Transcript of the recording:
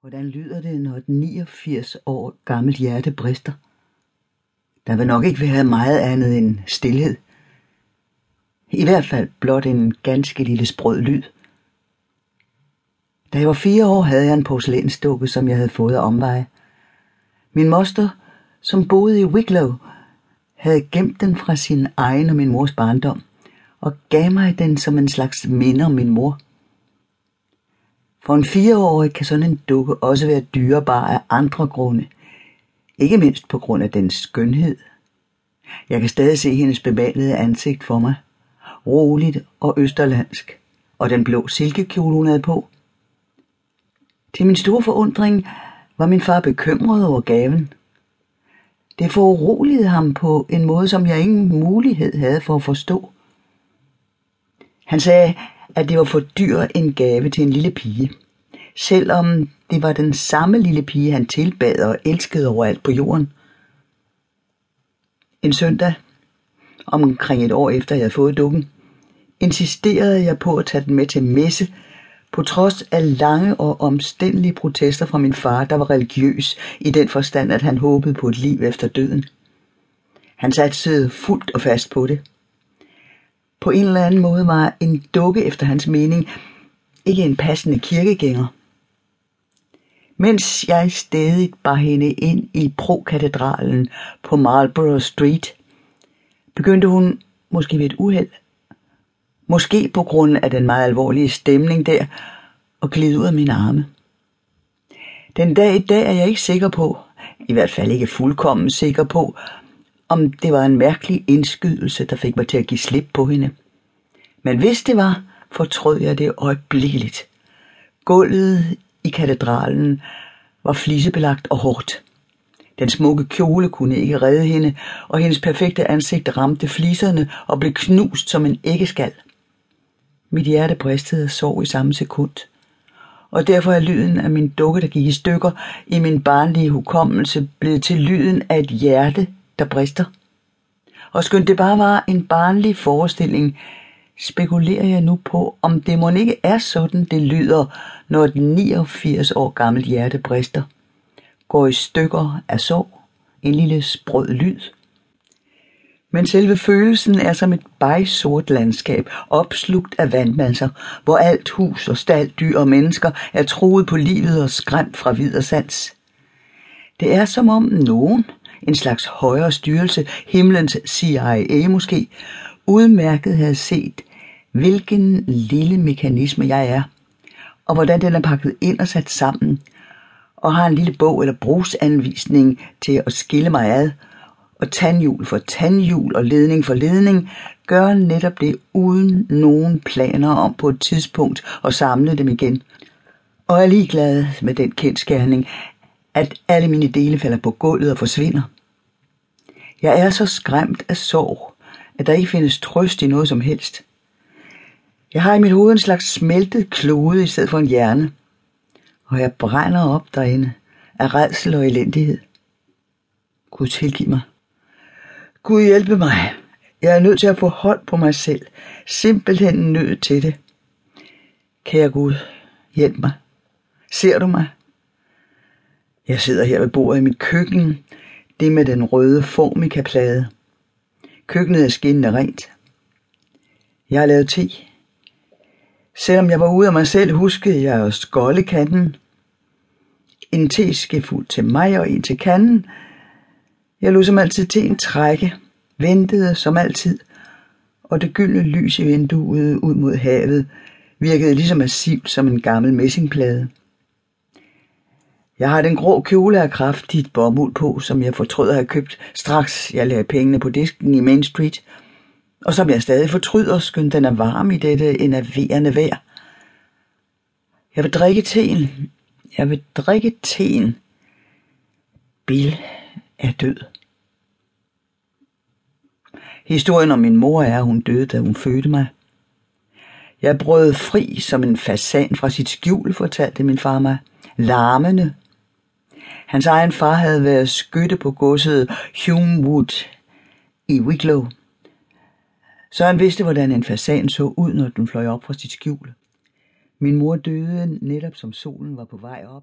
Hvordan lyder det, når et 89 år gammelt hjerte brister? Der vil nok ikke være meget andet end stillhed. I hvert fald blot en ganske lille sprød lyd. Da jeg var fire år, havde jeg en porcelænsdukke, som jeg havde fået af omveje. Min moster, som boede i Wicklow, havde gemt den fra sin egen og min mors barndom, og gav mig den som en slags minde om min mor. For en fireårig kan sådan en dukke også være dyrebar af andre grunde. Ikke mindst på grund af dens skønhed. Jeg kan stadig se hendes bemalede ansigt for mig. Roligt og østerlandsk. Og den blå silkekjole, hun havde på. Til min store forundring var min far bekymret over gaven. Det foruroligede ham på en måde, som jeg ingen mulighed havde for at forstå. Han sagde, at det var for dyr en gave til en lille pige. Selvom det var den samme lille pige, han tilbad og elskede overalt på jorden. En søndag, omkring et år efter jeg havde fået dukken, insisterede jeg på at tage den med til messe, på trods af lange og omstændelige protester fra min far, der var religiøs i den forstand, at han håbede på et liv efter døden. Han satte fuldt og fast på det. På en eller anden måde var en dukke efter hans mening ikke en passende kirkegænger. Mens jeg stadig bar hende ind i prokatedralen på Marlborough Street, begyndte hun, måske ved et uheld, måske på grund af den meget alvorlige stemning der, at glide ud af mine arme. Den dag i dag er jeg ikke sikker på, i hvert fald ikke fuldkommen sikker på, om det var en mærkelig indskydelse, der fik mig til at give slip på hende. Men hvis det var, fortrød jeg det øjeblikkeligt. Gulvet i katedralen var flisebelagt og hårdt. Den smukke kjole kunne ikke redde hende, og hendes perfekte ansigt ramte fliserne og blev knust som en æggeskal. Mit hjerte bristede og sov i samme sekund. Og derfor er lyden af min dukke, der gik i stykker, i min barnlige hukommelse blevet til lyden af et hjerte, der brister. Og skønt det bare var en barnlig forestilling, spekulerer jeg nu på, om det må ikke er sådan, det lyder, når et 89 år gammelt hjerte brister. Går i stykker af sorg, en lille sprød lyd. Men selve følelsen er som et bejsort landskab, opslugt af vandmasser, hvor alt hus og stald, dyr og mennesker er troet på livet og skræmt fra vid og sans. Det er som om nogen, en slags højere styrelse, himlens CIA måske, udmærket havde set, hvilken lille mekanisme jeg er, og hvordan den er pakket ind og sat sammen, og har en lille bog eller brugsanvisning til at skille mig ad, og tandhjul for tandhjul og ledning for ledning, gør netop det uden nogen planer om på et tidspunkt at samle dem igen. Og er ligeglad med den kendskærning, at alle mine dele falder på gulvet og forsvinder. Jeg er så skræmt af sorg, at der ikke findes trøst i noget som helst. Jeg har i mit hoved en slags smeltet klode i stedet for en hjerne, og jeg brænder op derinde af redsel og elendighed. Gud tilgiv mig. Gud hjælpe mig. Jeg er nødt til at få hold på mig selv. Simpelthen nødt til det. Kære Gud, hjælp mig. Ser du mig? Jeg sidder her ved bordet i mit køkken, det med den røde formikaplade. Køkkenet er skinnende rent. Jeg har lavet te. Selvom jeg var ude af mig selv, huskede jeg at skolde kanden. En teskefuld til mig og en til kanden. Jeg lod som altid teen en trække, ventede som altid, og det gyldne lys i vinduet ud mod havet virkede lige så massivt som en gammel messingplade. Jeg har den grå kjole af kraftigt bomuld på, som jeg fortrød at have købt straks jeg lagde pengene på disken i Main Street, og som jeg stadig fortryder, skønt den er varm i dette enerverende vejr. Jeg vil drikke teen. Jeg vil drikke teen. Bill er død. Historien om min mor er, at hun døde, da hun fødte mig. Jeg brød fri som en fasan fra sit skjul, fortalte min far mig. Larmende. Hans egen far havde været skytte på godset Humewood i Wicklow. Så han vidste, hvordan en fasan så ud, når den fløj op fra sit skjul. Min mor døde netop som solen var på vej op.